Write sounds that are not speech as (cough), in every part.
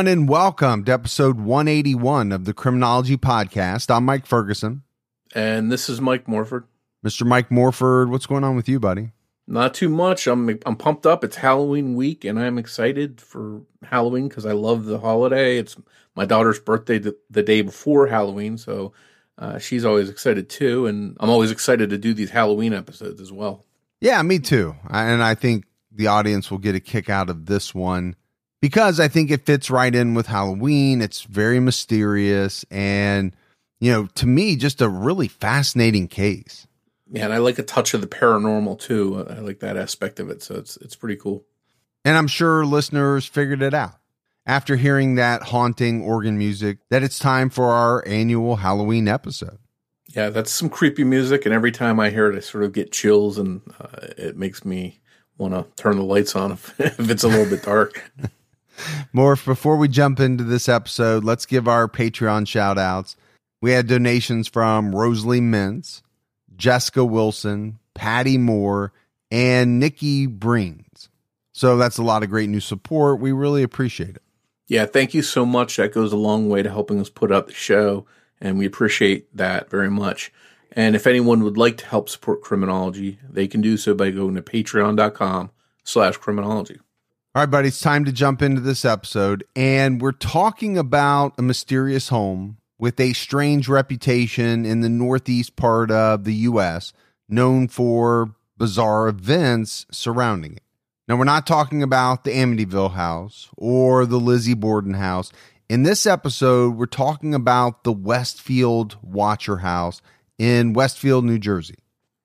Everyone, and welcome to episode 181 of the Criminology Podcast. I'm Mike Ferguson. And this is Mike Morford. Mr. Mike Morford, what's going on with you, buddy? Not too much. I'm I'm pumped up. It's Halloween week, and I'm excited for Halloween because I love the holiday. It's my daughter's birthday the, the day before Halloween, so uh, she's always excited too. And I'm always excited to do these Halloween episodes as well. Yeah, me too. And I think the audience will get a kick out of this one because I think it fits right in with Halloween. It's very mysterious and, you know, to me, just a really fascinating case. Yeah, and I like a touch of the paranormal too. I like that aspect of it, so it's it's pretty cool. And I'm sure listeners figured it out after hearing that haunting organ music that it's time for our annual Halloween episode. Yeah, that's some creepy music, and every time I hear it, I sort of get chills, and uh, it makes me want to turn the lights on if, (laughs) if it's a little bit dark. (laughs) Morph, before we jump into this episode, let's give our Patreon shout outs. We had donations from Rosalie Mintz, Jessica Wilson, Patty Moore, and Nikki Breens. So that's a lot of great new support. We really appreciate it. Yeah, thank you so much. That goes a long way to helping us put up the show, and we appreciate that very much. And if anyone would like to help support criminology, they can do so by going to patreon.com slash criminology. All right, buddy, it's time to jump into this episode. And we're talking about a mysterious home with a strange reputation in the northeast part of the U.S., known for bizarre events surrounding it. Now, we're not talking about the Amityville house or the Lizzie Borden house. In this episode, we're talking about the Westfield Watcher house in Westfield, New Jersey.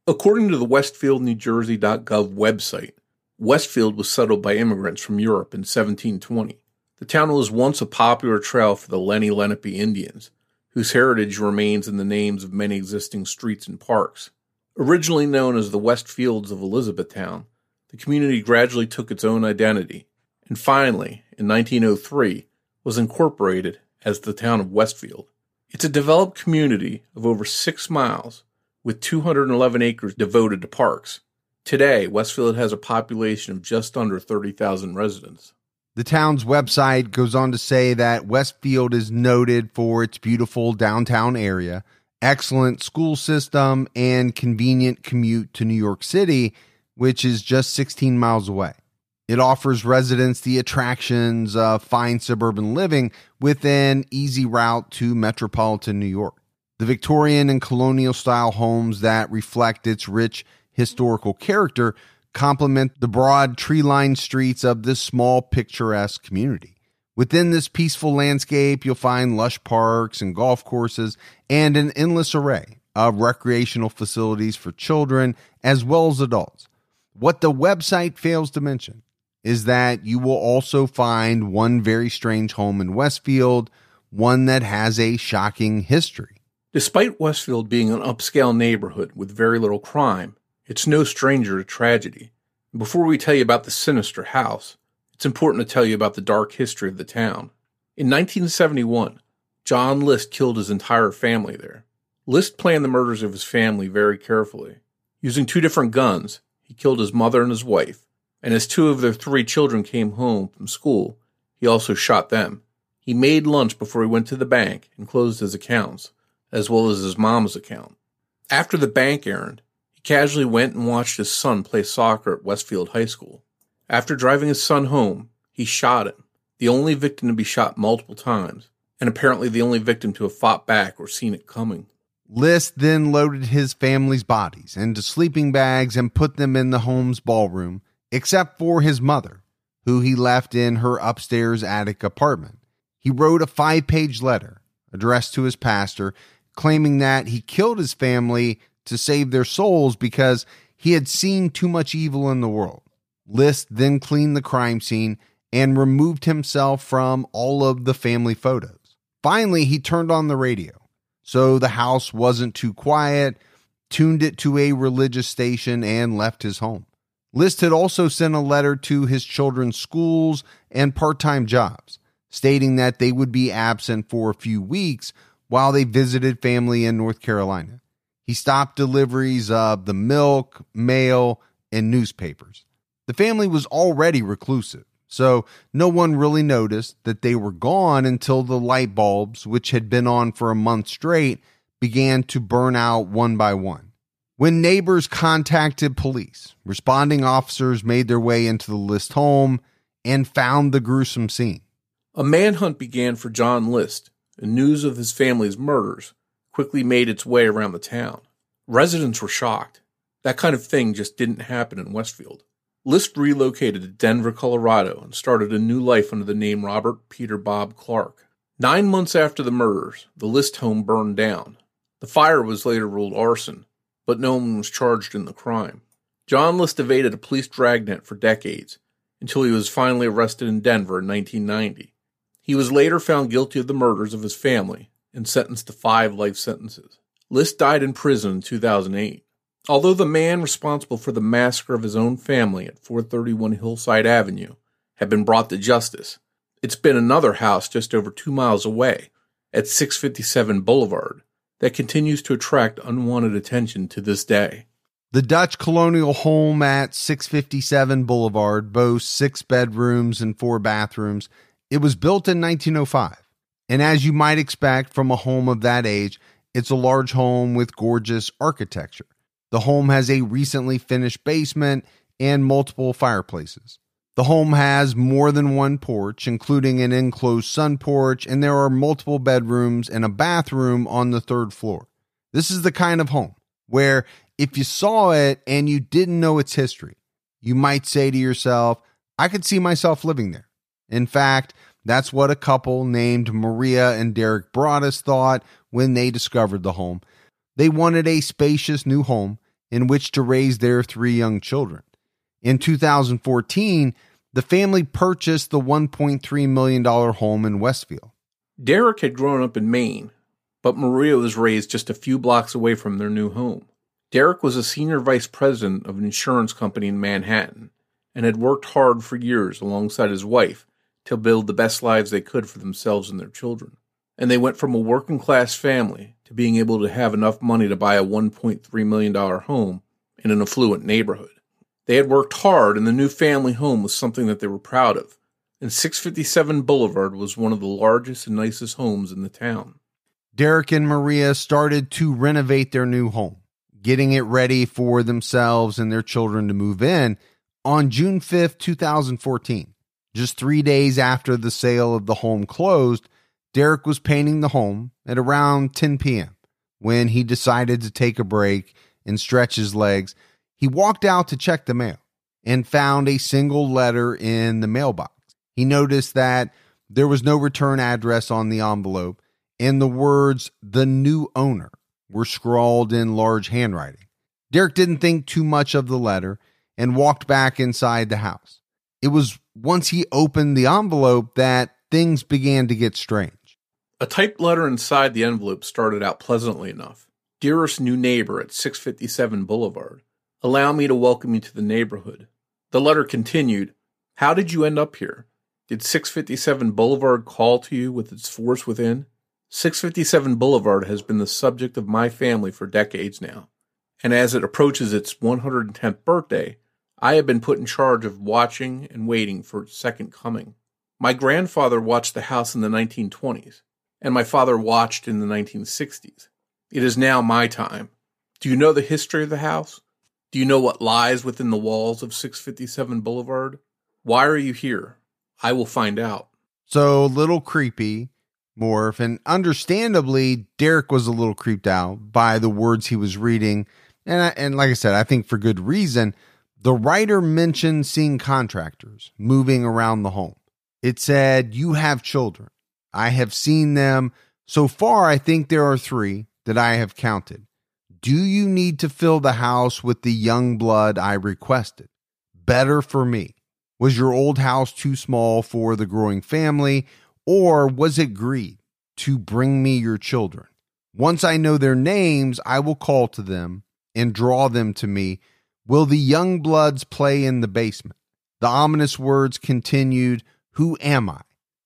According to the westfieldnewjersey.gov website, Westfield was settled by immigrants from Europe in 1720. The town was once a popular trail for the Lenni Lenape Indians, whose heritage remains in the names of many existing streets and parks. Originally known as the Westfields of Elizabethtown, the community gradually took its own identity, and finally, in 1903, was incorporated as the town of Westfield. It's a developed community of over six miles with 211 acres devoted to parks. Today, Westfield has a population of just under 30,000 residents. The town's website goes on to say that Westfield is noted for its beautiful downtown area, excellent school system, and convenient commute to New York City, which is just 16 miles away. It offers residents the attractions of fine suburban living with an easy route to metropolitan New York. The Victorian and colonial style homes that reflect its rich historical character complement the broad tree lined streets of this small, picturesque community. Within this peaceful landscape, you'll find lush parks and golf courses and an endless array of recreational facilities for children as well as adults. What the website fails to mention is that you will also find one very strange home in Westfield, one that has a shocking history. Despite Westfield being an upscale neighborhood with very little crime, it's no stranger to tragedy. Before we tell you about the sinister house, it's important to tell you about the dark history of the town. In 1971, John List killed his entire family there. List planned the murders of his family very carefully. Using two different guns, he killed his mother and his wife, and as two of their three children came home from school, he also shot them. He made lunch before he went to the bank and closed his accounts, as well as his mom's account. After the bank errand, casually went and watched his son play soccer at Westfield High School. After driving his son home, he shot him, the only victim to be shot multiple times, and apparently the only victim to have fought back or seen it coming. List then loaded his family's bodies into sleeping bags and put them in the home's ballroom, except for his mother, who he left in her upstairs attic apartment. He wrote a five page letter addressed to his pastor claiming that he killed his family to save their souls because he had seen too much evil in the world. List then cleaned the crime scene and removed himself from all of the family photos. Finally, he turned on the radio. So the house wasn't too quiet, tuned it to a religious station, and left his home. List had also sent a letter to his children's schools and part time jobs, stating that they would be absent for a few weeks while they visited family in North Carolina. He stopped deliveries of the milk, mail, and newspapers. The family was already reclusive, so no one really noticed that they were gone until the light bulbs, which had been on for a month straight, began to burn out one by one. When neighbors contacted police, responding officers made their way into the List home and found the gruesome scene. A manhunt began for John List, and news of his family's murders quickly made its way around the town. Residents were shocked. That kind of thing just didn't happen in Westfield. List relocated to Denver, Colorado, and started a new life under the name Robert Peter Bob Clark. Nine months after the murders, the List home burned down. The fire was later ruled arson, but no one was charged in the crime. John List evaded a police dragnet for decades until he was finally arrested in Denver in 1990. He was later found guilty of the murders of his family and sentenced to five life sentences. List died in prison in 2008. Although the man responsible for the massacre of his own family at 431 Hillside Avenue had been brought to justice, it's been another house just over two miles away at 657 Boulevard that continues to attract unwanted attention to this day. The Dutch colonial home at 657 Boulevard boasts six bedrooms and four bathrooms. It was built in 1905. And as you might expect from a home of that age, it's a large home with gorgeous architecture. The home has a recently finished basement and multiple fireplaces. The home has more than one porch, including an enclosed sun porch, and there are multiple bedrooms and a bathroom on the third floor. This is the kind of home where if you saw it and you didn't know its history, you might say to yourself, I could see myself living there. In fact, that's what a couple named Maria and Derek Broaddus thought when they discovered the home. They wanted a spacious new home in which to raise their three young children. In 2014, the family purchased the $1.3 million home in Westfield. Derek had grown up in Maine, but Maria was raised just a few blocks away from their new home. Derek was a senior vice president of an insurance company in Manhattan and had worked hard for years alongside his wife to build the best lives they could for themselves and their children. And they went from a working class family to being able to have enough money to buy a $1.3 million home in an affluent neighborhood. They had worked hard, and the new family home was something that they were proud of. And 657 Boulevard was one of the largest and nicest homes in the town. Derek and Maria started to renovate their new home, getting it ready for themselves and their children to move in on June 5th, 2014. Just three days after the sale of the home closed, Derek was painting the home at around 10 p.m. when he decided to take a break and stretch his legs. He walked out to check the mail and found a single letter in the mailbox. He noticed that there was no return address on the envelope, and the words the new owner were scrawled in large handwriting. Derek didn't think too much of the letter and walked back inside the house. It was once he opened the envelope that things began to get strange. A typed letter inside the envelope started out pleasantly enough. Dearest new neighbor at 657 Boulevard, allow me to welcome you to the neighborhood. The letter continued, How did you end up here? Did 657 Boulevard call to you with its force within? 657 Boulevard has been the subject of my family for decades now, and as it approaches its 110th birthday, I have been put in charge of watching and waiting for its second coming. My grandfather watched the house in the 1920s, and my father watched in the 1960s. It is now my time. Do you know the history of the house? Do you know what lies within the walls of 657 Boulevard? Why are you here? I will find out. So, a little creepy, Morph, and understandably, Derek was a little creeped out by the words he was reading. And, I, and like I said, I think for good reason. The writer mentioned seeing contractors moving around the home. It said, You have children. I have seen them. So far, I think there are three. that I have counted. Do you need to fill the house with the young blood I requested? Better for me. Was your old house too small for the growing family, or was it greed to bring me your children? Once I know their names, I will call to them and draw them to me. Will the young bloods play in the basement? The ominous words continued, Who am I?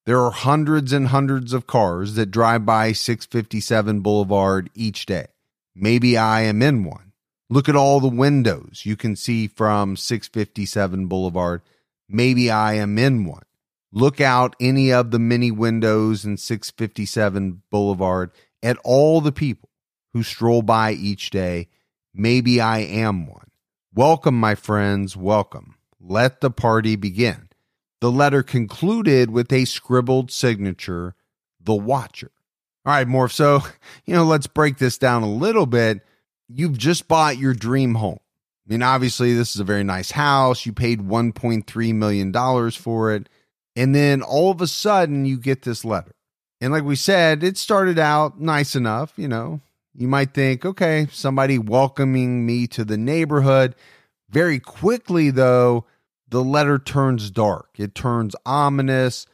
There are hundreds and hundreds of cars that drive by 657 Boulevard each day. Maybe I am in one. Look at all the windows you can see from 657 Boulevard. Maybe I am in one. Look out any of the many windows in 657 Boulevard at all the people who stroll by each day. Maybe I am one. Welcome, my friends, welcome. Let the party begin. The letter concluded with a scribbled signature, The Watcher. All right, Morph. So, (laughs) you know, let's break this down a little bit. You've just bought your dream home. I mean, obviously, this is a very nice house. You paid $1.3 million for it. And then all of a sudden, you get this letter. And like we said, it started out nice enough. You know, you might think, okay, somebody welcoming me to the neighborhood. Very quickly, though, the letter turns dark. It turns ominous.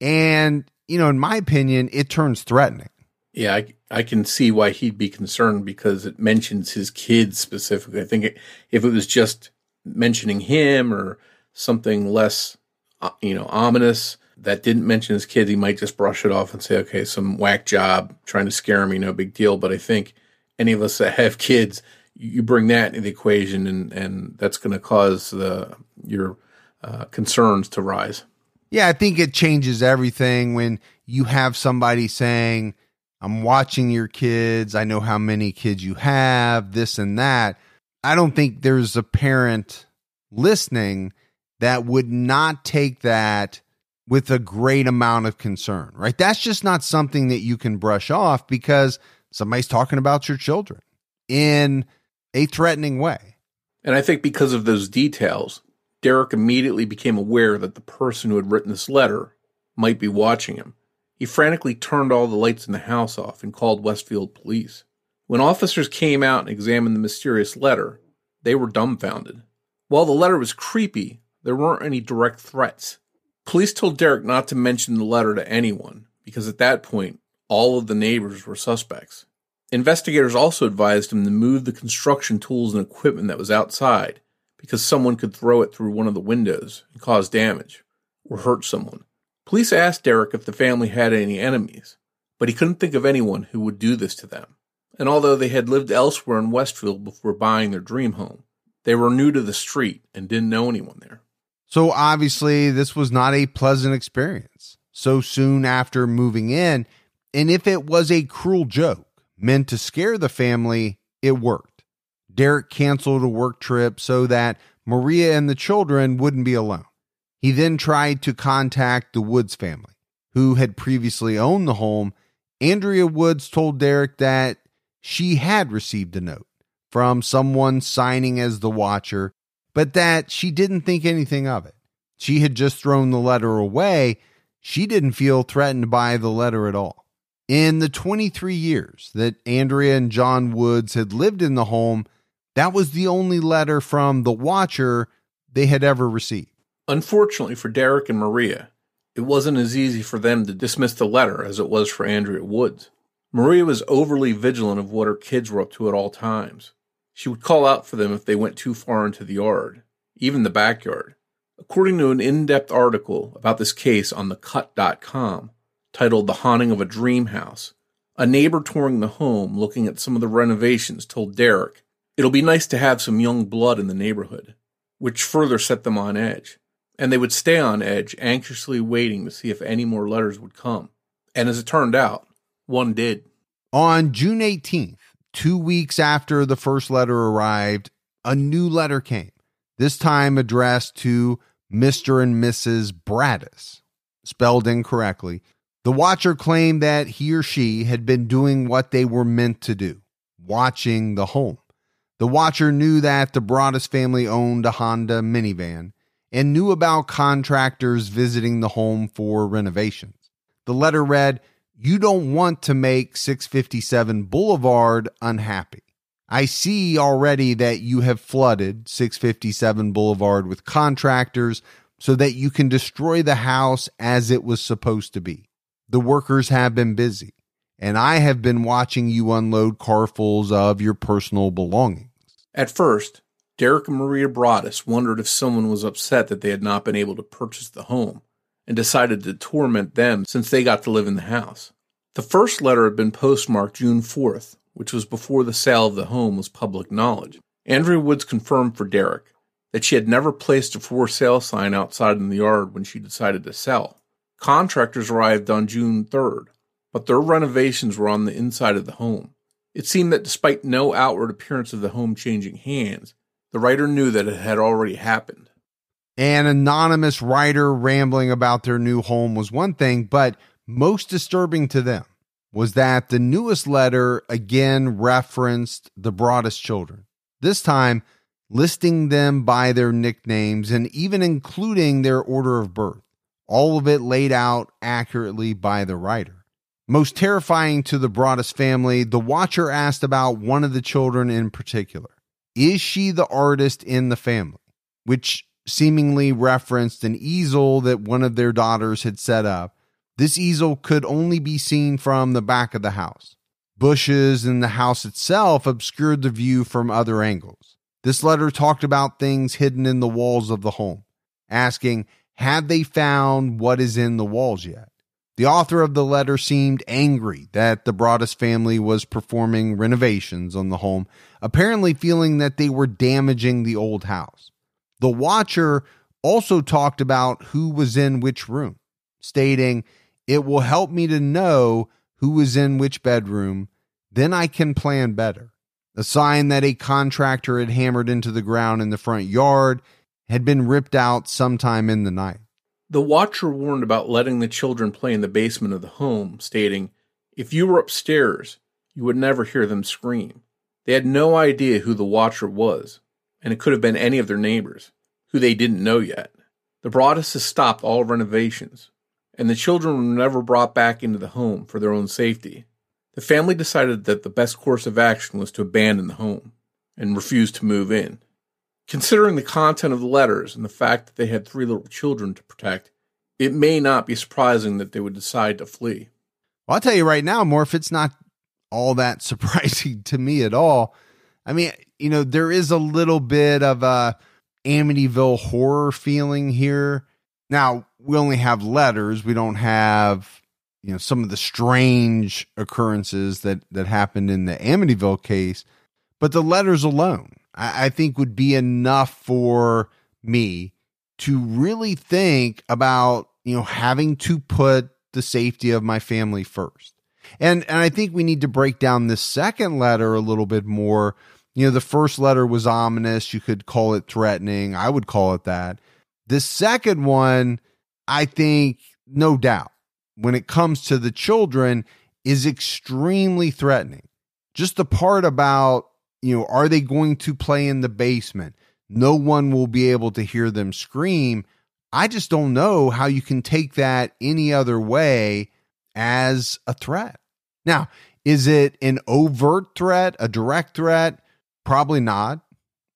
And, you know, in my opinion, it turns threatening. Yeah, I, I can see why he'd be concerned because it mentions his kids specifically. I think it, if it was just mentioning him or something less, uh, you know, ominous that didn't mention his kids, he might just brush it off and say, okay, some whack job trying to scare me, no big deal. But I think any of us that have kids, you bring that into the equation and, and that's going to cause the, your uh, concerns to rise. Yeah, I think it changes everything when you have somebody saying, I'm watching your kids. I know how many kids you have, this and that. I don't think there's a parent listening that would not take that with a great amount of concern, right? That's just not something that you can brush off because somebody's talking about your children in a threatening way. And I think because of those details, Derek immediately became aware that the person who had written this letter might be watching him. He frantically turned all the lights in the house off and called Westfield police. When officers came out and examined the mysterious letter, they were dumbfounded. While the letter was creepy, there weren't any direct threats. Police told Derek not to mention the letter to anyone because at that point, all of the neighbors were suspects. Investigators also advised him to move the construction tools and equipment that was outside because someone could throw it through one of the windows and cause damage or hurt someone. Police asked Derek if the family had any enemies, but he couldn't think of anyone who would do this to them. And although they had lived elsewhere in Westfield before buying their dream home, they were new to the street and didn't know anyone there. So obviously, this was not a pleasant experience so soon after moving in. And if it was a cruel joke meant to scare the family, it worked. Derek canceled a work trip so that Maria and the children wouldn't be alone. He then tried to contact the Woods family, who had previously owned the home. Andrea Woods told Derek that she had received a note from someone signing as the watcher, but that she didn't think anything of it. She had just thrown the letter away. She didn't feel threatened by the letter at all. In the 23 years that Andrea and John Woods had lived in the home, that was the only letter from the watcher they had ever received. Unfortunately for Derek and Maria, it wasn't as easy for them to dismiss the letter as it was for Andrea Woods. Maria was overly vigilant of what her kids were up to at all times. She would call out for them if they went too far into the yard, even the backyard. According to an in depth article about this case on thecut.com, titled The Haunting of a Dream House, a neighbor touring the home looking at some of the renovations told Derek, It'll be nice to have some young blood in the neighborhood, which further set them on edge and they would stay on edge, anxiously waiting to see if any more letters would come. And as it turned out, one did. On June 18th, two weeks after the first letter arrived, a new letter came, this time addressed to Mr. and Mrs. Braddis, spelled incorrectly. The watcher claimed that he or she had been doing what they were meant to do, watching the home. The watcher knew that the Braddis family owned a Honda minivan and knew about contractors visiting the home for renovations. The letter read, You don't want to make 657 Boulevard unhappy. I see already that you have flooded 657 Boulevard with contractors so that you can destroy the house as it was supposed to be. The workers have been busy, and I have been watching you unload carfuls of your personal belongings. At first, Derek and Maria Broaddus wondered if someone was upset that they had not been able to purchase the home and decided to torment them since they got to live in the house. The first letter had been postmarked June 4th, which was before the sale of the home was public knowledge. Andrea Woods confirmed for Derek that she had never placed a for sale sign outside in the yard when she decided to sell. Contractors arrived on June 3rd, but their renovations were on the inside of the home. It seemed that despite no outward appearance of the home changing hands, the writer knew that it had already happened. An anonymous writer rambling about their new home was one thing, but most disturbing to them was that the newest letter again referenced the Broaddus children, this time listing them by their nicknames and even including their order of birth, all of it laid out accurately by the writer. Most terrifying to the Broaddus family, the watcher asked about one of the children in particular. Is she the artist in the family? Which seemingly referenced an easel that one of their daughters had set up this easel could only be seen from the back of the house. Bushes in the house itself obscured the view from other angles. This letter talked about things hidden in the walls of the home, asking, Have they found what is in the walls yet? The author of the letter seemed angry that the Broaddus family was performing renovations on the home, apparently feeling that they were damaging the old house. The watcher also talked about who was in which room, stating, it will help me to know who was in which bedroom. Then I can plan better. A sign that a contractor had hammered into the ground in the front yard had been ripped out sometime in the night. The watcher warned about letting the children play in the basement of the home, stating, If you were upstairs, you would never hear them scream. They had no idea who the watcher was, and it could have been any of their neighbors, who they didn't know yet. The Broadduses stopped all renovations, and the children were never brought back into the home for their own safety. The family decided that the best course of action was to abandon the home and refuse to move in. Considering the content of the letters and the fact that they had three little children to protect, it may not be surprising that they would decide to flee. Well, I'll tell you right now, Morph, it's not all that (laughs) surprising to me at all. I mean, you know, there is a little bit of a Amityville horror feeling here. Now, we only have letters. We don't have, you know, some of the strange occurrences that that happened in the Amityville case. But the letters alone, I, I think, would be enough for me to really think about, you know, having to put the safety of my family first. And and I think we need to break down this second letter a little bit more. You know, the first letter was ominous. You could call it threatening. I would call it that. The second one I think, no doubt, when it comes to the children, is extremely threatening. Just the part about, you know, are they going to play in the basement? No one will be able to hear them scream. I just don't know how you can take that any other way as a threat. Now, is it an overt threat, a direct threat? Probably not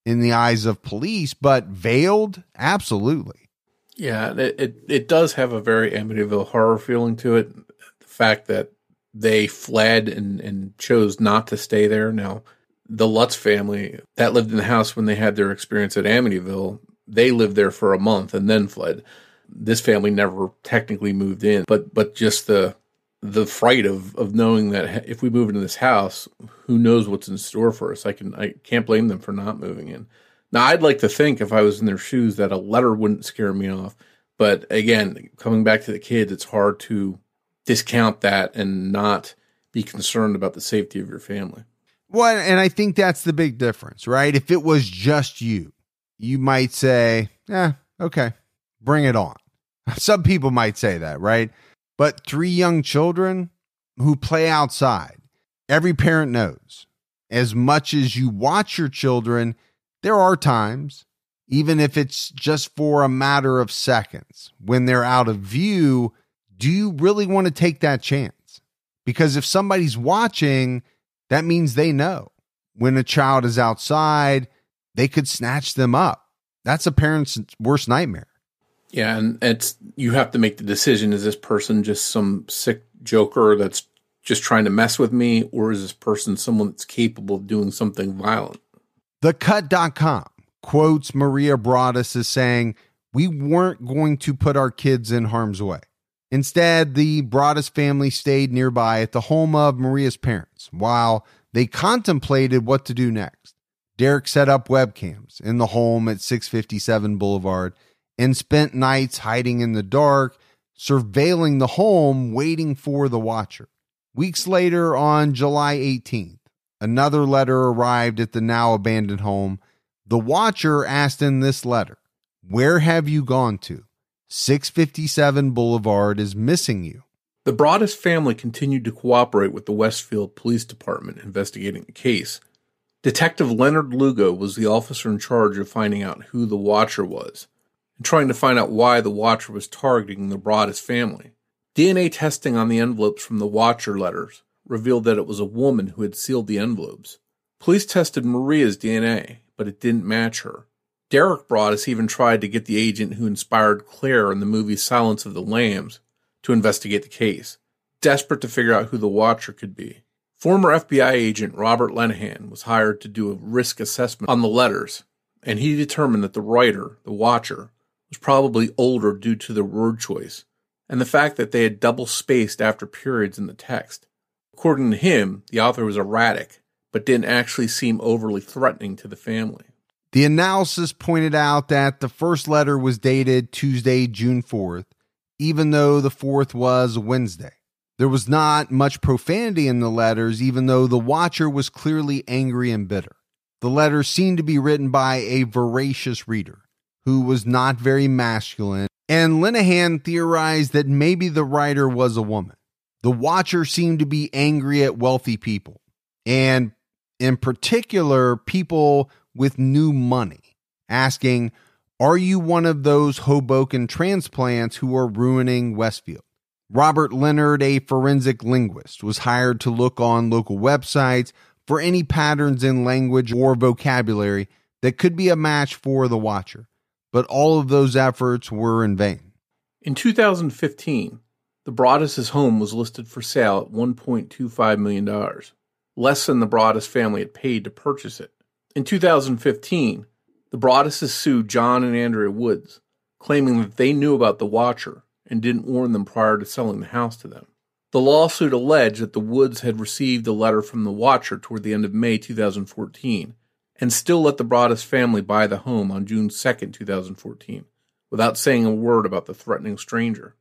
in the eyes of police, but veiled? Absolutely. Yeah, it, it, it does have a very Amityville horror feeling to it. The fact that they fled and, and chose not to stay there. Now, the Lutz family that lived in the house when they had their experience at Amityville, they lived there for a month and then fled. This family never technically moved in, but but just the the fright of of knowing that if we move into this house, who knows what's in store for us? I can I can't blame them for not moving in. Now, I'd like to think if I was in their shoes that a letter wouldn't scare me off. But again, coming back to the kids, it's hard to discount that and not be concerned about the safety of your family. Well, and I think that's the big difference, right? If it was just you, you might say, yeah, okay, bring it on. (laughs) Some people might say that, right? But three young children who play outside, every parent knows as much as you watch your children, there are times, even if it's just for a matter of seconds, when they're out of view, do you really want to take that chance? Because if somebody's watching, that means they know. When a child is outside, they could snatch them up. That's a parent's worst nightmare. Yeah, and it's you have to make the decision is this person just some sick joker that's just trying to mess with me or is this person someone that's capable of doing something violent? TheCut.com quotes Maria Broaddus as saying, We weren't going to put our kids in harm's way. Instead, the Broaddus family stayed nearby at the home of Maria's parents while they contemplated what to do next. Derek set up webcams in the home at 657 Boulevard and spent nights hiding in the dark, surveilling the home, waiting for the watcher. Weeks later, on July 18th, another letter arrived at the now abandoned home. The watcher asked in this letter, Where have you gone to? 657 Boulevard is missing you. The Broaddus family continued to cooperate with the Westfield Police Department investigating the case. Detective Leonard Lugo was the officer in charge of finding out who the watcher was and trying to find out why the watcher was targeting the Broaddus family. DNA testing on the envelopes from the watcher letters revealed that it was a woman who had sealed the envelopes. Police tested Maria's DNA, but it didn't match her. Derek Broaddus even tried to get the agent who inspired Claire in the movie Silence of the Lambs to investigate the case, desperate to figure out who the watcher could be. Former FBI agent Robert Lenahan was hired to do a risk assessment on the letters, and he determined that the writer, the watcher, was probably older due to the word choice and the fact that they had double spaced after periods in the text. According to him, the author was erratic, but didn't actually seem overly threatening to the family. The analysis pointed out that the first letter was dated Tuesday, June 4th, even though the fourth was Wednesday. There was not much profanity in the letters, even though the watcher was clearly angry and bitter. The letters seemed to be written by a voracious reader who was not very masculine, and Lenahan theorized that maybe the writer was a woman. The watcher seemed to be angry at wealthy people, and in particular, people with new money, asking, Are you one of those Hoboken transplants who are ruining Westfield? Robert Leonard, a forensic linguist, was hired to look on local websites for any patterns in language or vocabulary that could be a match for the watcher but all of those efforts were in vain. In 2015, the Broaddus' home was listed for sale at $1.25 million, less than the Broaddus family had paid to purchase it. In 2015, the Broadduses sued John and Andrea Woods, claiming that they knew about the Watcher and didn't warn them prior to selling the house to them. The lawsuit alleged that the Woods had received a letter from the Watcher toward the end of May 2014 and still let the Broaddus family buy the home on June 2, 2014, without saying a word about the threatening stranger.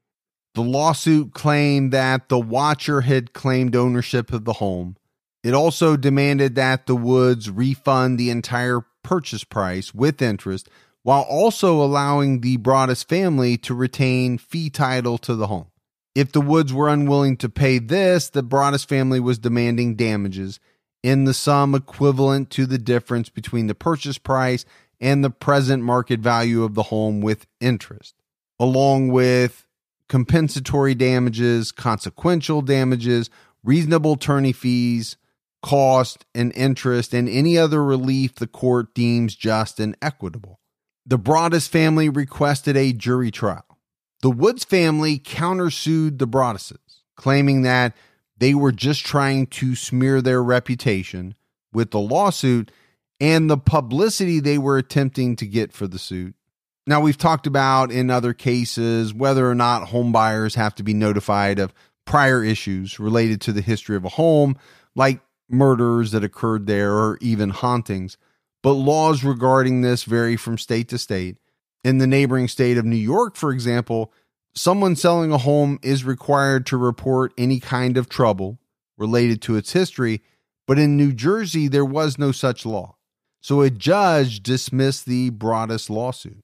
The lawsuit claimed that the watcher had claimed ownership of the home. It also demanded that the Woods refund the entire purchase price with interest, while also allowing the Broaddus family to retain fee title to the home. If the Woods were unwilling to pay this, the Broaddus family was demanding damages in the sum equivalent to the difference between the purchase price and the present market value of the home with interest, along with compensatory damages, consequential damages, reasonable attorney fees, cost, and interest, and any other relief the court deems just and equitable. The Broaddus family requested a jury trial. The Woods family countersued the Broadduses, claiming that they were just trying to smear their reputation with the lawsuit and the publicity they were attempting to get for the suit. Now, we've talked about in other cases whether or not home buyers have to be notified of prior issues related to the history of a home, like murders that occurred there or even hauntings. But laws regarding this vary from state to state. In the neighboring state of New York, for example, someone selling a home is required to report any kind of trouble related to its history, but in New Jersey, there was no such law. So a judge dismissed the Broaddus lawsuit.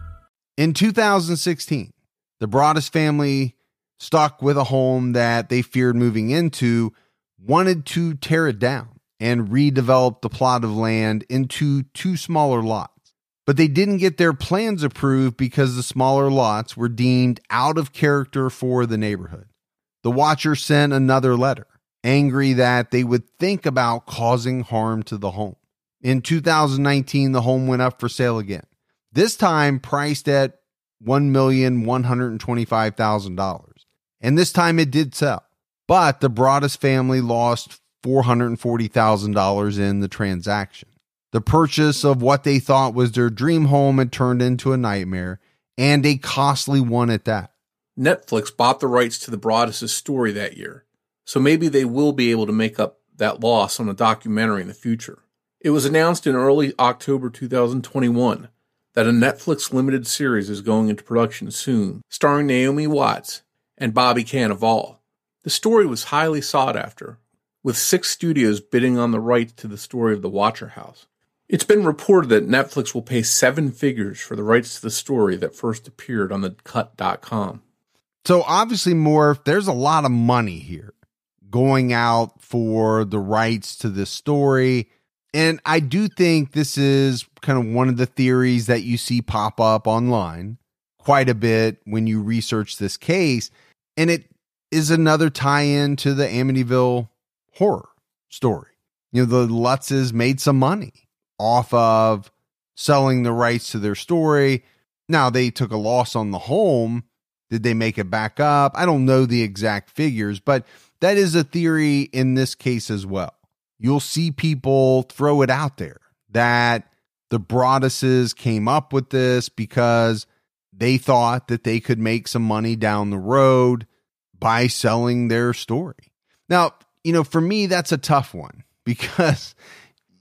In 2016, the Broaddus family, stuck with a home that they feared moving into, wanted to tear it down and redevelop the plot of land into two smaller lots. But they didn't get their plans approved because the smaller lots were deemed out of character for the neighborhood. The watcher sent another letter, angry that they would think about causing harm to the home. In 2019, the home went up for sale again this time priced at $1,125,000. And this time it did sell. But the Broaddus family lost $440,000 in the transaction. The purchase of what they thought was their dream home had turned into a nightmare, and a costly one at that. Netflix bought the rights to the Broaddus' story that year, so maybe they will be able to make up that loss on a documentary in the future. It was announced in early October 2021 that a Netflix limited series is going into production soon, starring Naomi Watts and Bobby Cannavale. The story was highly sought after, with six studios bidding on the rights to the story of the Watcher House. It's been reported that Netflix will pay seven figures for the rights to the story that first appeared on the cut.com. So obviously, more there's a lot of money here going out for the rights to this story and I do think this is kind of one of the theories that you see pop up online quite a bit when you research this case. And it is another tie in to the Amityville horror story. You know, the Lutzes made some money off of selling the rights to their story. Now they took a loss on the home. Did they make it back up? I don't know the exact figures, but that is a theory in this case as well you'll see people throw it out there that the Broadduses came up with this because they thought that they could make some money down the road by selling their story. Now, you know, for me, that's a tough one (laughs) because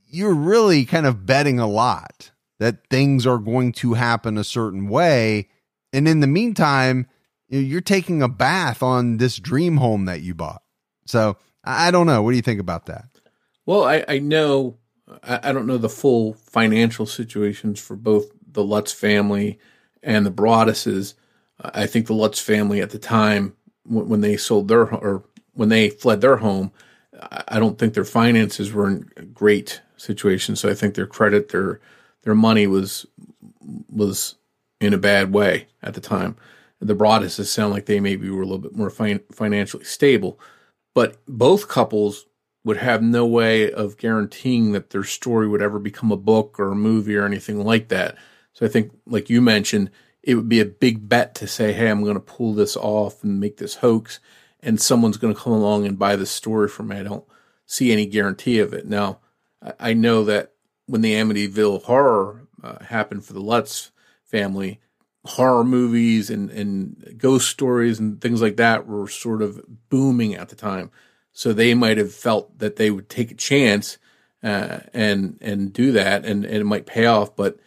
you're really kind of betting a lot that things are going to happen a certain way. And in the meantime, you're taking a bath on this dream home that you bought. So I don't know. What do you think about that? Well, I, I know, I, I, don't know the full financial situations for both the Lutz family and the Broadduses. I think the Lutz family at the time, when, they sold their, or when they fled their home, I don't think their finances were in a great situation. So I think their credit, their, their money was, was in a bad way at the time. The Broadduses sound like they maybe were a little bit more fin- financially stable, but both couples would have no way of guaranteeing that their story would ever become a book or a movie or anything like that. So I think, like you mentioned, it would be a big bet to say, hey, I'm going to pull this off and make this hoax, and someone's going to come along and buy this story from me. I don't see any guarantee of it. Now, I know that when the Amityville horror uh, happened for the Lutz family, horror movies and, and ghost stories and things like that were sort of booming at the time. So they might have felt that they would take a chance uh, and and do that, and, and it might pay off. But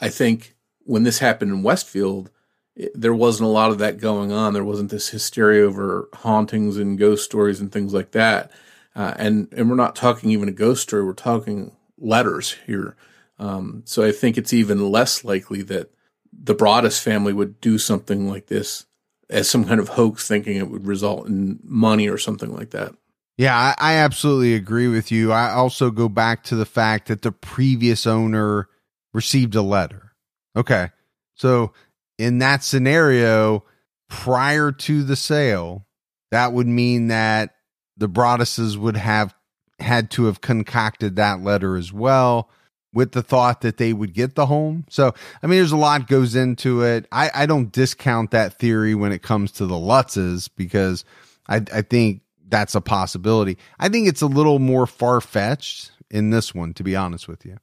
I think when this happened in Westfield, it, there wasn't a lot of that going on. There wasn't this hysteria over hauntings and ghost stories and things like that. Uh, and and we're not talking even a ghost story. We're talking letters here. Um, so I think it's even less likely that the Broaddus family would do something like this as some kind of hoax, thinking it would result in money or something like that. Yeah, I, I absolutely agree with you. I also go back to the fact that the previous owner received a letter. Okay. So in that scenario, prior to the sale, that would mean that the Broadduses would have had to have concocted that letter as well with the thought that they would get the home. So, I mean, there's a lot goes into it. I, I don't discount that theory when it comes to the Lutzes because I, I think that's a possibility. I think it's a little more far fetched in this one, to be honest with you.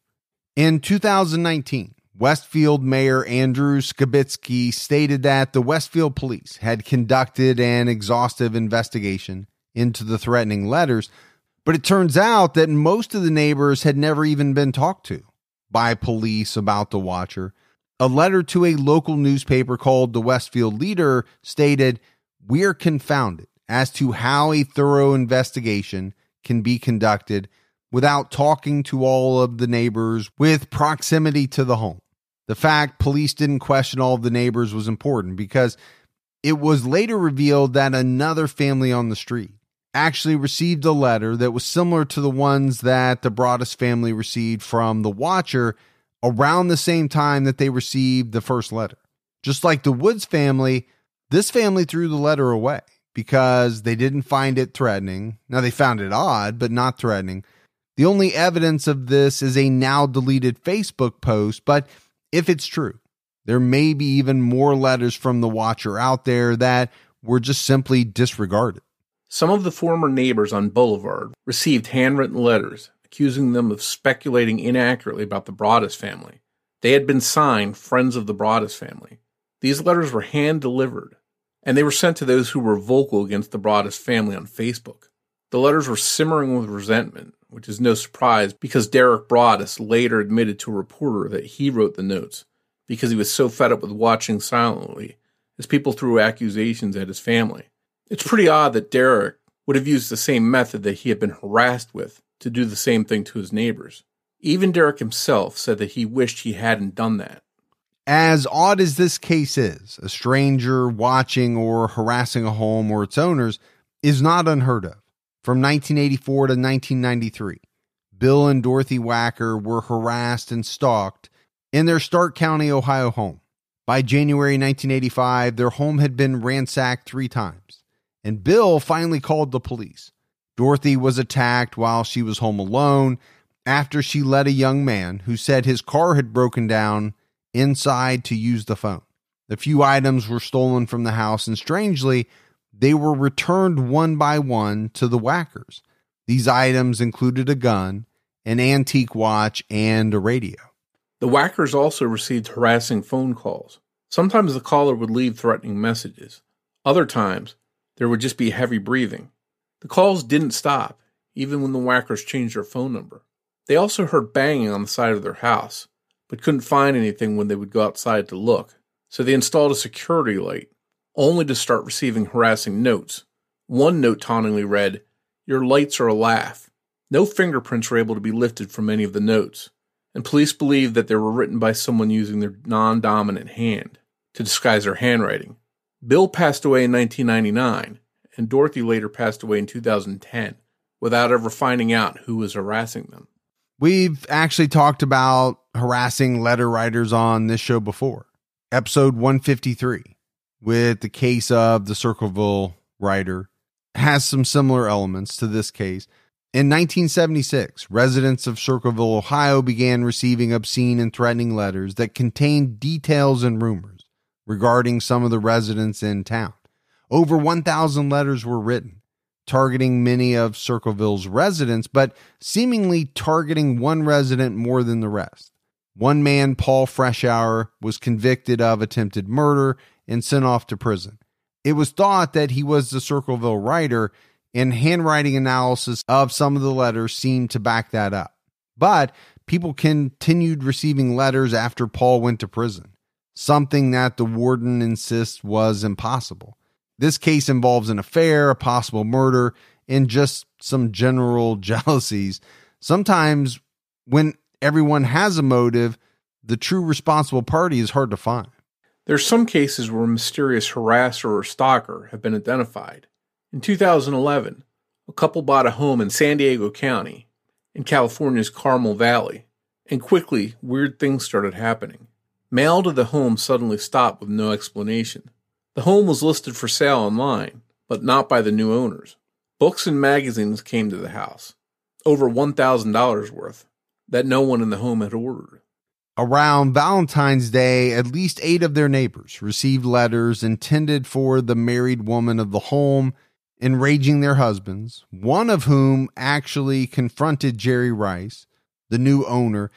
In 2019, Westfield Mayor Andrew Skibitsky stated that the Westfield police had conducted an exhaustive investigation into the threatening letters, but it turns out that most of the neighbors had never even been talked to by police about the watcher. A letter to a local newspaper called the Westfield Leader stated, We're confounded as to how a thorough investigation can be conducted without talking to all of the neighbors with proximity to the home. The fact police didn't question all of the neighbors was important because it was later revealed that another family on the street actually received a letter that was similar to the ones that the Broaddus family received from the Watcher around the same time that they received the first letter. Just like the Woods family, this family threw the letter away because they didn't find it threatening. Now, they found it odd, but not threatening. The only evidence of this is a now deleted Facebook post, but if it's true, there may be even more letters from the Watcher out there that were just simply disregarded. Some of the former neighbors on Boulevard received handwritten letters accusing them of speculating inaccurately about the Broaddus family. They had been signed Friends of the Broaddus family. These letters were hand delivered, and they were sent to those who were vocal against the Broaddus family on Facebook. The letters were simmering with resentment, which is no surprise because Derek Broaddus later admitted to a reporter that he wrote the notes because he was so fed up with watching silently as people threw accusations at his family. It's pretty odd that Derek would have used the same method that he had been harassed with to do the same thing to his neighbors. Even Derek himself said that he wished he hadn't done that. As odd as this case is, a stranger watching or harassing a home or its owners is not unheard of. From 1984 to 1993, Bill and Dorothy Wacker were harassed and stalked in their Stark County, Ohio home. By January 1985, their home had been ransacked three times and Bill finally called the police. Dorothy was attacked while she was home alone after she let a young man who said his car had broken down inside to use the phone. A few items were stolen from the house, and strangely, they were returned one by one to the Wackers. These items included a gun, an antique watch, and a radio. The Wackers also received harassing phone calls. Sometimes the caller would leave threatening messages. Other times, there would just be heavy breathing. The calls didn't stop, even when the Wackers changed their phone number. They also heard banging on the side of their house, but couldn't find anything when they would go outside to look. So they installed a security light, only to start receiving harassing notes. One note tauntingly read, Your lights are a laugh. No fingerprints were able to be lifted from any of the notes, and police believed that they were written by someone using their non dominant hand to disguise their handwriting. Bill passed away in 1999, and Dorothy later passed away in 2010 without ever finding out who was harassing them. We've actually talked about harassing letter writers on this show before. Episode 153 with the case of the Circleville writer has some similar elements to this case. In 1976, residents of Circleville, Ohio began receiving obscene and threatening letters that contained details and rumors regarding some of the residents in town. Over 1,000 letters were written, targeting many of Circleville's residents, but seemingly targeting one resident more than the rest. One man, Paul Freshour, was convicted of attempted murder and sent off to prison. It was thought that he was the Circleville writer, and handwriting analysis of some of the letters seemed to back that up. But people continued receiving letters after Paul went to prison, something that the warden insists was impossible. This case involves an affair, a possible murder, and just some general (laughs) jealousies. Sometimes, when everyone has a motive, the true responsible party is hard to find. There's some cases where a mysterious harasser or stalker have been identified. In 2011, a couple bought a home in San Diego County, in California's Carmel Valley, and quickly weird things started happening. Mail to the home suddenly stopped with no explanation. The home was listed for sale online, but not by the new owners. Books and magazines came to the house, over $1,000 worth, that no one in the home had ordered. Around Valentine's Day, at least eight of their neighbors received letters intended for the married woman of the home, enraging their husbands, one of whom actually confronted Jerry Rice, the new owner,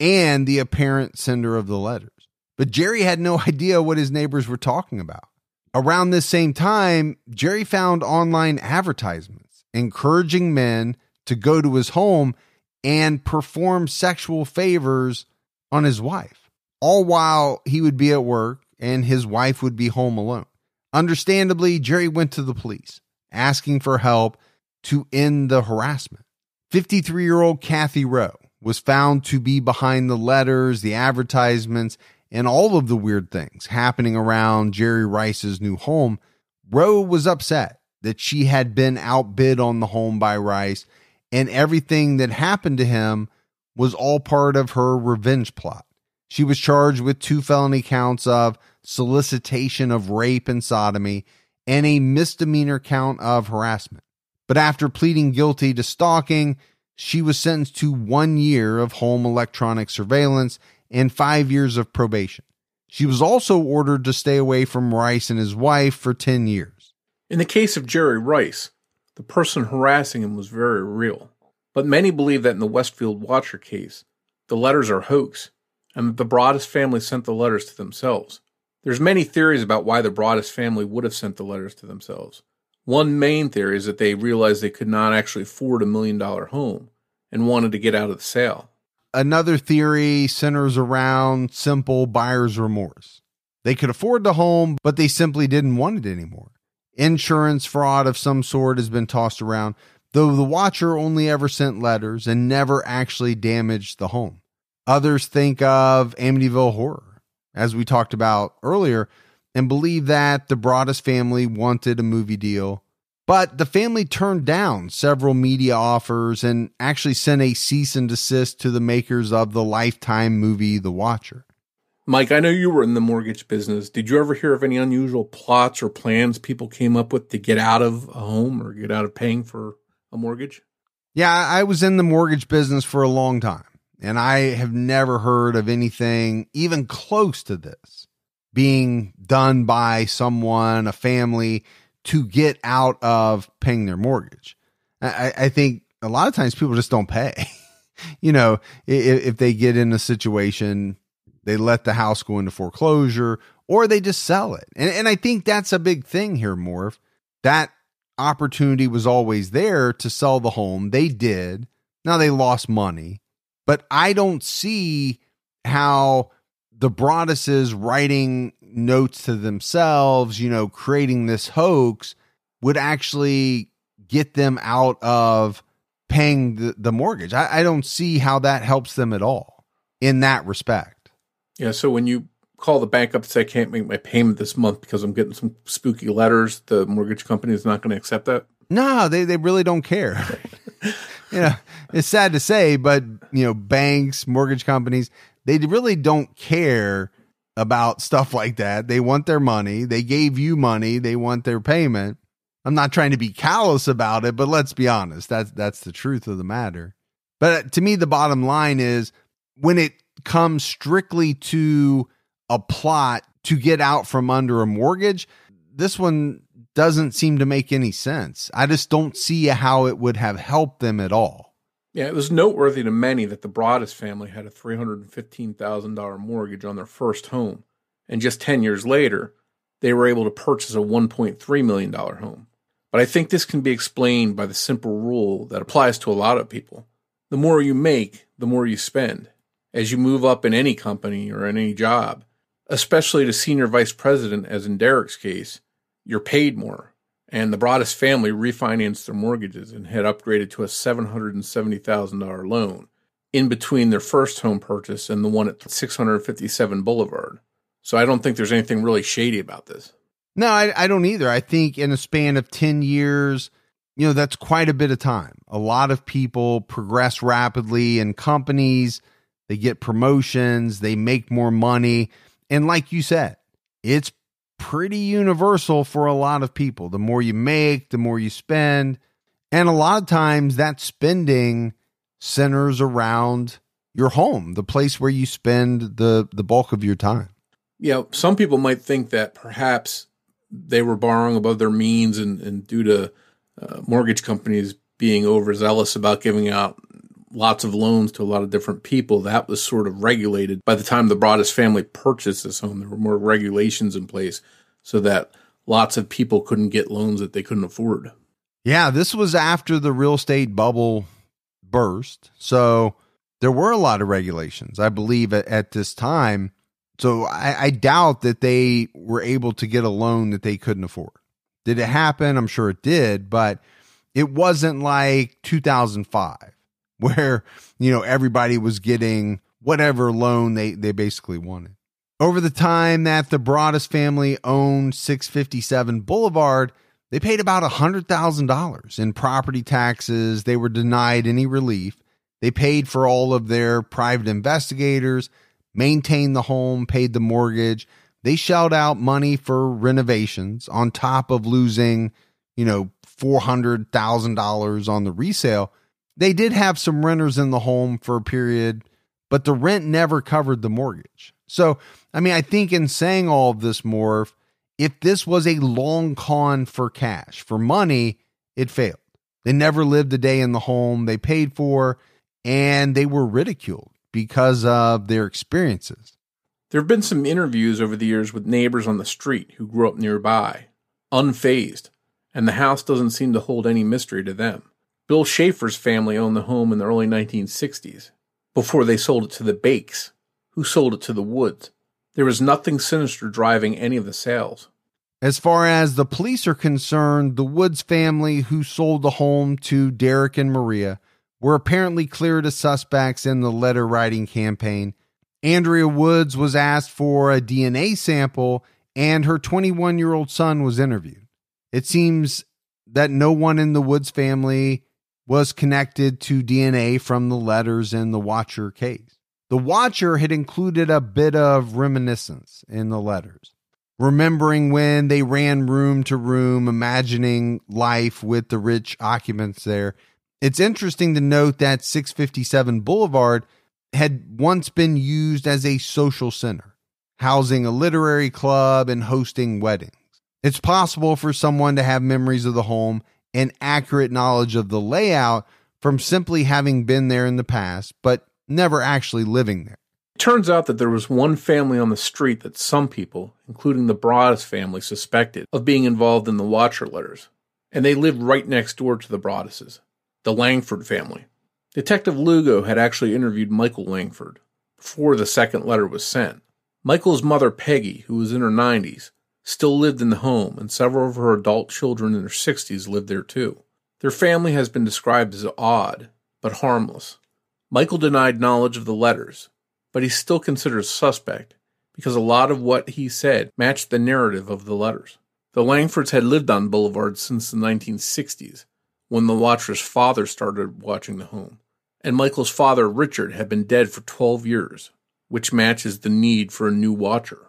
and the apparent sender of the letters. But Jerry had no (laughs) idea what his neighbors were talking about. Around this same time, Jerry found online advertisements encouraging men to go to his home and perform sexual favors on his wife, all while he would be at work and his wife would be home alone. Understandably, Jerry went to the police asking for help to end the harassment. 53 year old Kathy Rowe was found to be behind the letters, the advertisements, and all of the weird things happening around Jerry Rice's new home, Rowe was upset that she had been outbid on the home by Rice, and everything that happened to him was all part of her revenge plot. She was charged with two felony counts of solicitation of rape and sodomy and a misdemeanor count of harassment. But after pleading guilty to stalking, she was sentenced to one year of home electronic surveillance and five years of probation. She was also ordered to stay away from Rice and his wife for 10 years. In the case of Jerry Rice, the person harassing him was very real. But many believe that in the Westfield Watcher case, the letters are hoax and that the Broaddus family sent the letters to themselves. There's many theories about why the Broaddus family would have sent the letters to themselves. One main theory is that they realized they could not actually afford a million dollar home and wanted to get out of the sale. Another theory centers around simple buyer's remorse. They could afford the home, but they simply didn't want it anymore. Insurance fraud of some sort has been tossed around, though the watcher only ever sent letters and never actually damaged the home. Others think of Amityville horror, as we talked about earlier, and believe that the Broaddus family wanted a movie deal but the family turned down several media offers and actually sent a cease and desist to the makers of the Lifetime movie The Watcher. Mike, I know you were in the mortgage business. Did you ever hear of any unusual plots or plans people came up with to get out of a home or get out of paying for a mortgage? Yeah, I was in the mortgage business for a long time, and I have never heard of anything even close to this being done by someone, a family to get out of paying their mortgage. I, I think a lot of times people just don't pay. (laughs) you know, if, if they get in a situation, they let the house go into foreclosure or they just sell it. And, and I think that's a big thing here, Morph. That opportunity was always there to sell the home. They did. Now they lost money, but I don't see how the Broadduses writing notes to themselves, you know, creating this hoax would actually get them out of paying the, the mortgage. I, I don't see how that helps them at all in that respect. Yeah. So when you call the bank up and say, I can't make my payment this month because I'm getting some spooky letters, the mortgage company is not going to accept that? No, they, they really don't care. (laughs) you know, it's sad to say, but, you know, banks, mortgage companies, they really don't care about stuff like that. They want their money. They gave you money. They want their payment. I'm not trying to be callous about it, but let's be honest. That's that's the truth of the matter. But to me the bottom line is when it comes strictly to a plot to get out from under a mortgage, this one doesn't seem to make any sense. I just don't see how it would have helped them at all. Yeah, it was noteworthy to many that the Broaddus family had a $315,000 mortgage on their first home, and just 10 years later, they were able to purchase a $1.3 million home. But I think this can be explained by the simple rule that applies to a lot of people. The more you make, the more you spend. As you move up in any company or in any job, especially to senior vice president, as in Derek's case, you're paid more. And the Broaddus family refinanced their mortgages and had upgraded to a $770,000 loan in between their first home purchase and the one at 657 Boulevard. So I don't think there's anything really shady about this. No, I, I don't either. I think in a span of 10 years, you know, that's quite a bit of time. A lot of people progress rapidly in companies, they get promotions, they make more money. And like you said, it's pretty universal for a lot of people. The more you make, the more you spend. And a lot of times that spending centers around your home, the place where you spend the, the bulk of your time. Yeah, some people might think that perhaps they were borrowing above their means and, and due to uh, mortgage companies being overzealous about giving out lots of loans to a lot of different people, that was sort of regulated. By the time the Broaddus family purchased this home, there were more regulations in place so that lots of people couldn't get loans that they couldn't afford. Yeah, this was after the real estate bubble burst. So there were a lot of regulations, I believe, at, at this time. So I, I doubt that they were able to get a loan that they couldn't afford. Did it happen? I'm sure it did, but it wasn't like 2005 where, you know, everybody was getting whatever loan they, they basically wanted. Over the time that the Broaddus family owned 657 Boulevard, they paid about $100,000 in property taxes. They were denied any relief. They paid for all of their private investigators, maintained the home, paid the mortgage. They shelled out money for renovations on top of losing, you know, $400,000 on the resale. They did have some renters in the home for a period, but the rent never covered the mortgage. So, I mean, I think in saying all of this, Morph, if this was a long con for cash, for money, it failed. They never lived a day in the home they paid for, and they were ridiculed because of their experiences. There have been some interviews over the years with neighbors on the street who grew up nearby, unfazed, and the house doesn't seem to hold any mystery to them. Bill Schaefer's family owned the home in the early 1960s, before they sold it to the Bakes, who sold it to the Woods. There was nothing sinister driving any of the sales. As far as the police are concerned, the Woods family who sold the home to Derek and Maria were apparently cleared as suspects in the letter writing campaign. Andrea Woods was asked for a DNA sample, and her 21 year old son was interviewed. It seems that no one in the Woods family was connected to DNA from the letters in the Watcher case. The Watcher had included a bit of reminiscence in the letters remembering when they ran room to room, imagining life with the rich occupants there. It's interesting to note that 657 Boulevard had once been used as a social center, housing a literary club and hosting weddings. It's possible for someone to have memories of the home and accurate knowledge of the layout from simply having been there in the past, but never actually living there. It turns out that there was one family on the street that some people, including the Broaddus family, suspected of being involved in the Watcher letters, and they lived right next door to the Broadduses, the Langford family. Detective Lugo had actually interviewed Michael Langford before the second letter was sent. Michael's mother, Peggy, who was in her 90s, still lived in the home, and several of her adult children in their 60s lived there too. Their family has been described as odd, but harmless. Michael denied knowledge of the letters, but he's still considered suspect because a lot of what he said matched the narrative of the letters. The Langfords had lived on Boulevard since the 1960s, when the Watcher's father started watching the home, and Michael's father, Richard, had been dead for 12 years, which matches the need for a new Watcher.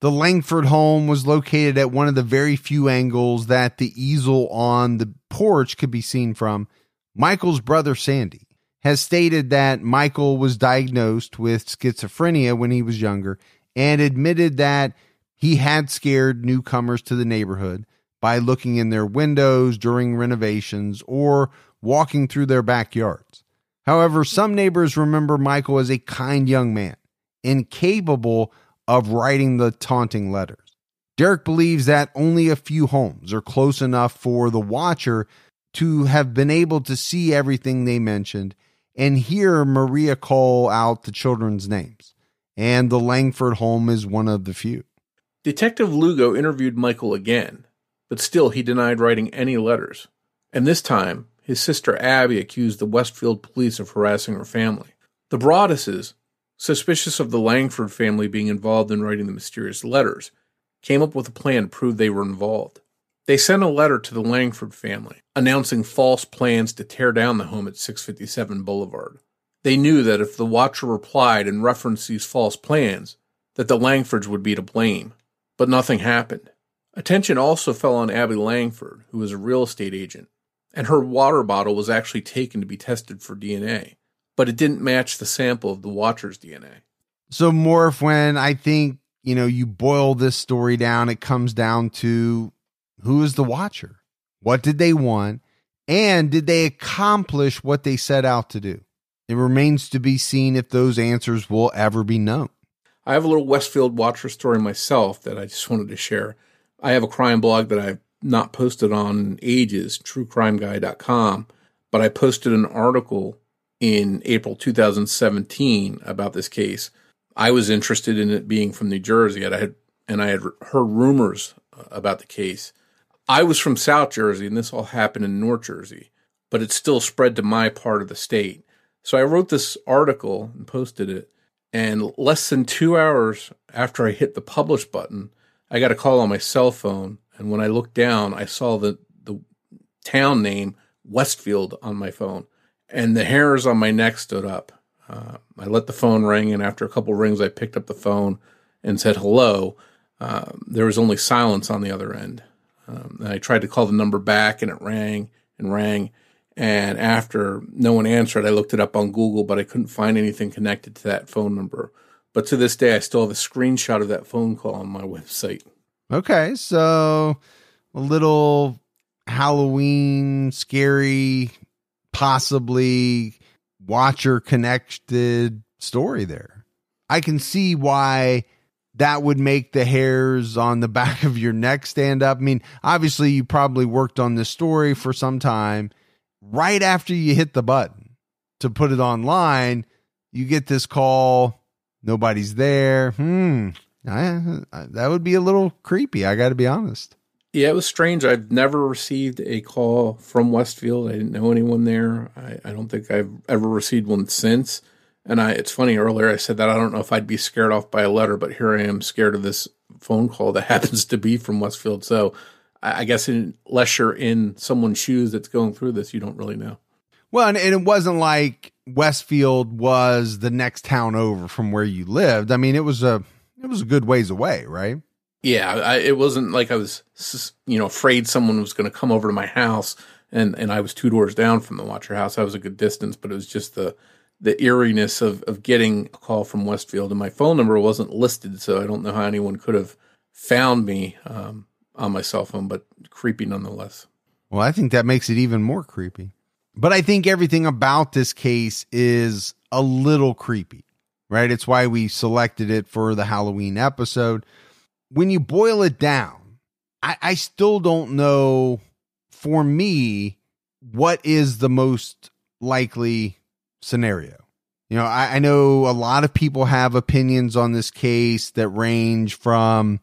The Langford home was located at one of the very few angles that the easel on the porch could be seen from. Michael's brother, Sandy, has stated that Michael was diagnosed with schizophrenia when he was younger and admitted that he had scared newcomers to the neighborhood by looking in their windows during renovations or walking through their backyards. However, some neighbors remember Michael as a kind young man, incapable of writing the taunting letters. Derek believes that only a few homes are close enough for the watcher to have been able to see everything they mentioned and hear Maria call out the children's names. And the Langford home is one of the few. Detective Lugo interviewed Michael again, but still he denied writing any letters. And this time, his sister Abby accused the Westfield police of harassing her family. The Broadduses, suspicious of the Langford family being involved in writing the mysterious letters, came up with a plan to prove they were involved. They sent a letter to the Langford family announcing false plans to tear down the home at 657 Boulevard. They knew that if the watcher replied and referenced these false plans, that the Langfords would be to blame. But nothing happened. Attention also fell on Abby Langford, who was a real estate agent, and her water bottle was actually taken to be tested for DNA, but it didn't match the sample of the watcher's DNA. So, Morph, when I think, you know, you boil this story down, it comes down to who is the watcher? What did they want? And did they accomplish what they set out to do? It remains to be seen if those answers will ever be known. I have a little Westfield Watcher story myself that I just wanted to share. I have a crime blog that I've not posted on in ages, truecrimeguy.com, but I posted an article in April 2017 about this case. I was interested in it being from New Jersey, and I had and I had heard rumors uh, about the case. I was from South Jersey, and this all happened in North Jersey, but it still spread to my part of the state. So I wrote this article and posted it. And less than two hours after I hit the publish button, I got a call on my cell phone. And when I looked down, I saw the, the town name Westfield on my phone. And the hairs on my neck stood up. Uh, I let the phone ring, and after a couple rings, I picked up the phone and said hello. Uh, there was only silence on the other end. Um, and I tried to call the number back and it rang and rang. And after no one answered, I looked it up on Google, but I couldn't find anything connected to that phone number. But to this day, I still have a screenshot of that phone call on my website. Okay. So a little Halloween, scary, possibly watcher connected story there. I can see why that would make the hairs on the (laughs) back of your neck stand up. I mean, obviously, you probably worked on this story for some time. Right after you hit the button to put it online, you get this call. Nobody's there. Hmm. I, I, that would be a little creepy. I got to be honest. Yeah, it was strange. I've never received a call from Westfield. I didn't know anyone there. I, I don't think I've ever received one since. And I, it's funny earlier I said that I don't know if I'd be scared off by a letter, but here I am scared of this phone call that (laughs) happens to be from Westfield. So I, I guess unless you're in someone's shoes that's going through this, you don't really know. Well, and, and it wasn't like Westfield was the next town over from where you lived. I mean, it was a it was a good ways away, right? Yeah, I, it wasn't like I was, you know, afraid someone was going to come over to my house, and and I was two doors down from the Watcher house. I was a good distance, but it was just the the eeriness of, of getting a call from Westfield, and my phone number wasn't listed, so I don't know how anyone could have found me um, on my cell phone, but creepy nonetheless. Well, I think that makes it even more creepy. But I think everything about this case is a little creepy, right? It's why we selected it for the Halloween episode. When you boil it down, I, I still don't know for me what is the most likely scenario. You know, I, I, know a lot of people have opinions on this case that range from,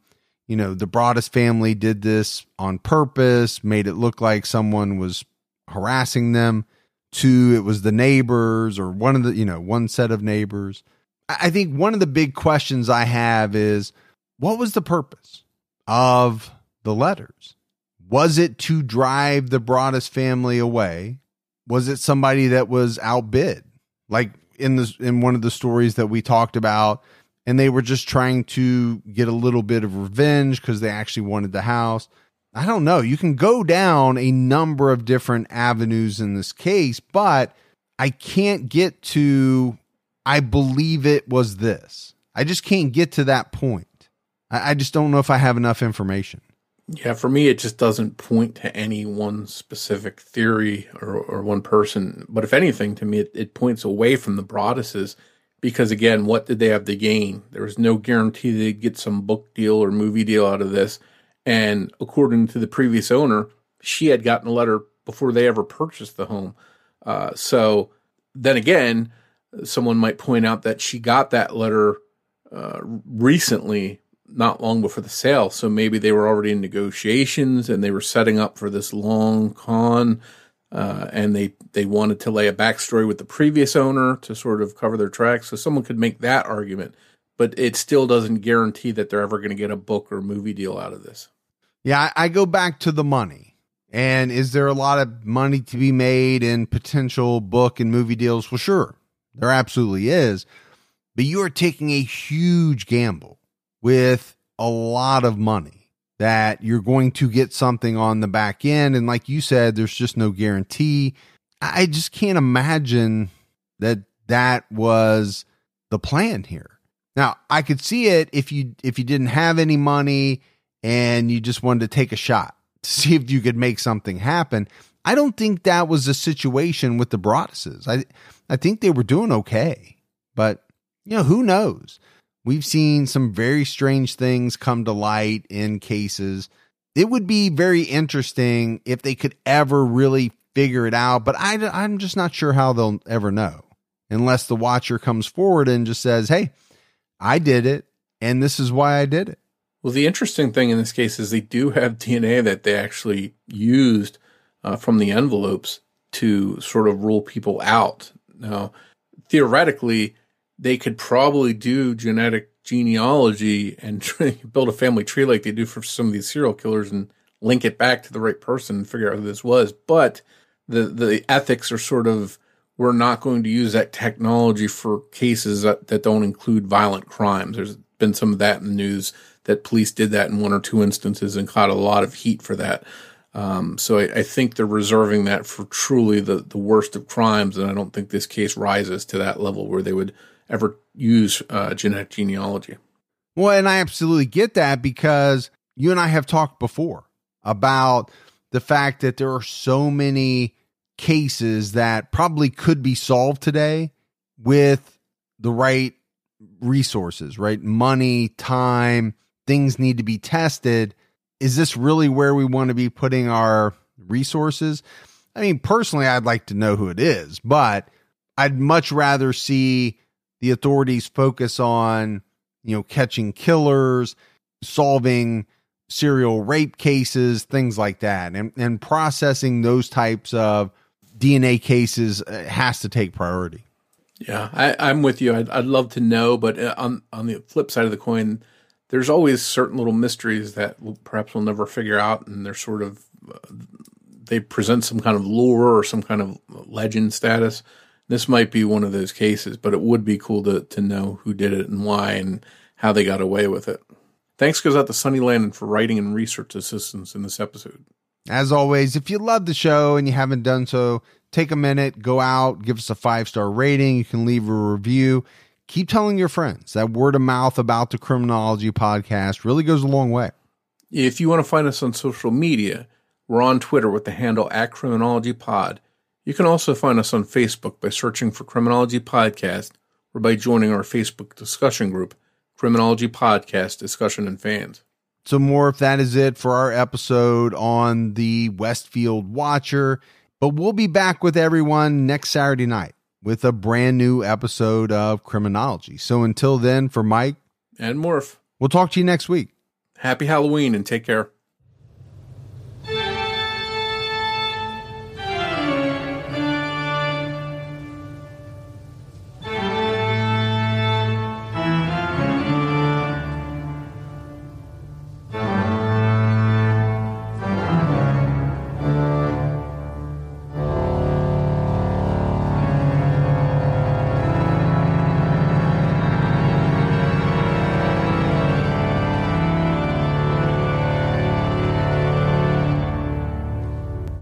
you know, the Broaddus family did this on purpose, made it look like someone was harassing them, to it was the neighbors or one of the, you know, one set of neighbors. I, I think one of the big questions I have is what was the purpose of the letters? Was it to drive the Broaddus family away? Was it somebody that was outbid? like in the in one of the stories that we talked about and they were just trying to get a little bit of revenge because they actually wanted the house i don't know you can go down a number of different avenues in this case but i can't get to i believe it was this i just can't get to that point i, I just don't know if i have enough information yeah, for me, it just doesn't point to any one specific theory or, or one person. But if anything, to me, it, it points away from the Broadduses because again, what did they have to gain? There was no guarantee they'd get some book deal or movie deal out of this. And according to the previous owner, she had gotten a letter before they ever purchased the home. Uh, so then again, someone might point out that she got that letter uh, recently, not long before the sale. So maybe they were already in negotiations and they were setting up for this long con. Uh, and they, they wanted to lay a backstory with the previous owner to sort of cover their tracks. So someone could make that argument, but it still doesn't guarantee that they're ever going to get a book or movie deal out of this. Yeah, I go back to the money. And is there a lot of money to be made in potential book and movie deals? Well, sure, there absolutely is. But you are taking a huge gamble with a lot of money that you're going to get something on the back end. And like you said, there's just no guarantee. I just can't imagine that that was the plan here. Now, I could see it if you if you didn't have any money and you just wanted to take a shot (laughs) to see if you could make something happen. I don't think that was the situation with the Broadduses. I I think they were doing okay, but you know who knows. We've seen some very strange things come to light in cases. It would be very interesting if they could ever really figure it out, but I, I'm just not sure how they'll ever know unless the watcher comes forward and just says, Hey, I did it, and this is why I did it. Well, the interesting thing in this case is they do have (laughs) DNA that they actually used uh, from the envelopes to sort of rule people out. Now, theoretically, they could probably do genetic genealogy and (laughs) build a family tree like they do for some of these serial killers and link it back to the right person and figure out who this was. But the the ethics are sort of we're not going to use that technology for cases that, that don't include violent crimes. There's been some of that in the news that police did that in one or two instances and caught a lot of heat for that. Um, so I, I, think they're reserving that for truly the, the worst of crimes, and I don't think this case rises to that level where they would ever use uh, genetic genealogy. Well, and I absolutely get that because you and I have talked before about the fact that there are so many cases that probably could be solved today with the right resources, right? Money, time, things need to be tested. Is this really where we want to be putting our resources? I mean, personally, I'd like to know who it is, but I'd much rather see the authorities focus on, you know, catching killers, solving serial rape cases, things like that. And, and processing those types of DNA cases uh, has to take priority. Yeah, I, am with you. I'd, I'd, love to know, but uh, on on the flip side of the coin, there's always certain little mysteries that we'll, perhaps we'll never figure out, and they're sort of uh, they present some kind of lore or some kind of legend status. This might be one of those cases, but it would be cool to to know who did it and why and how they got away with it. Thanks goes out to Sunny Landon for writing and research assistance in this episode. As always, if you love the show and you haven't done so, take a minute, go out, give us a five star rating. You can leave a review keep telling your friends. That word of mouth about the Criminology podcast really goes a long way. If you want to find us on social media, we're on Twitter with the handle at Criminology Pod. You can also find us on Facebook by searching for Criminology Podcast or by joining our Facebook discussion group, Criminology Podcast Discussion and Fans. So, Morph that is it for our episode on the Westfield Watcher. But we'll be back with everyone next Saturday night with a brand new episode of Criminology. So until then, for Mike and Morph, we'll talk to you next week. Happy Halloween and take care.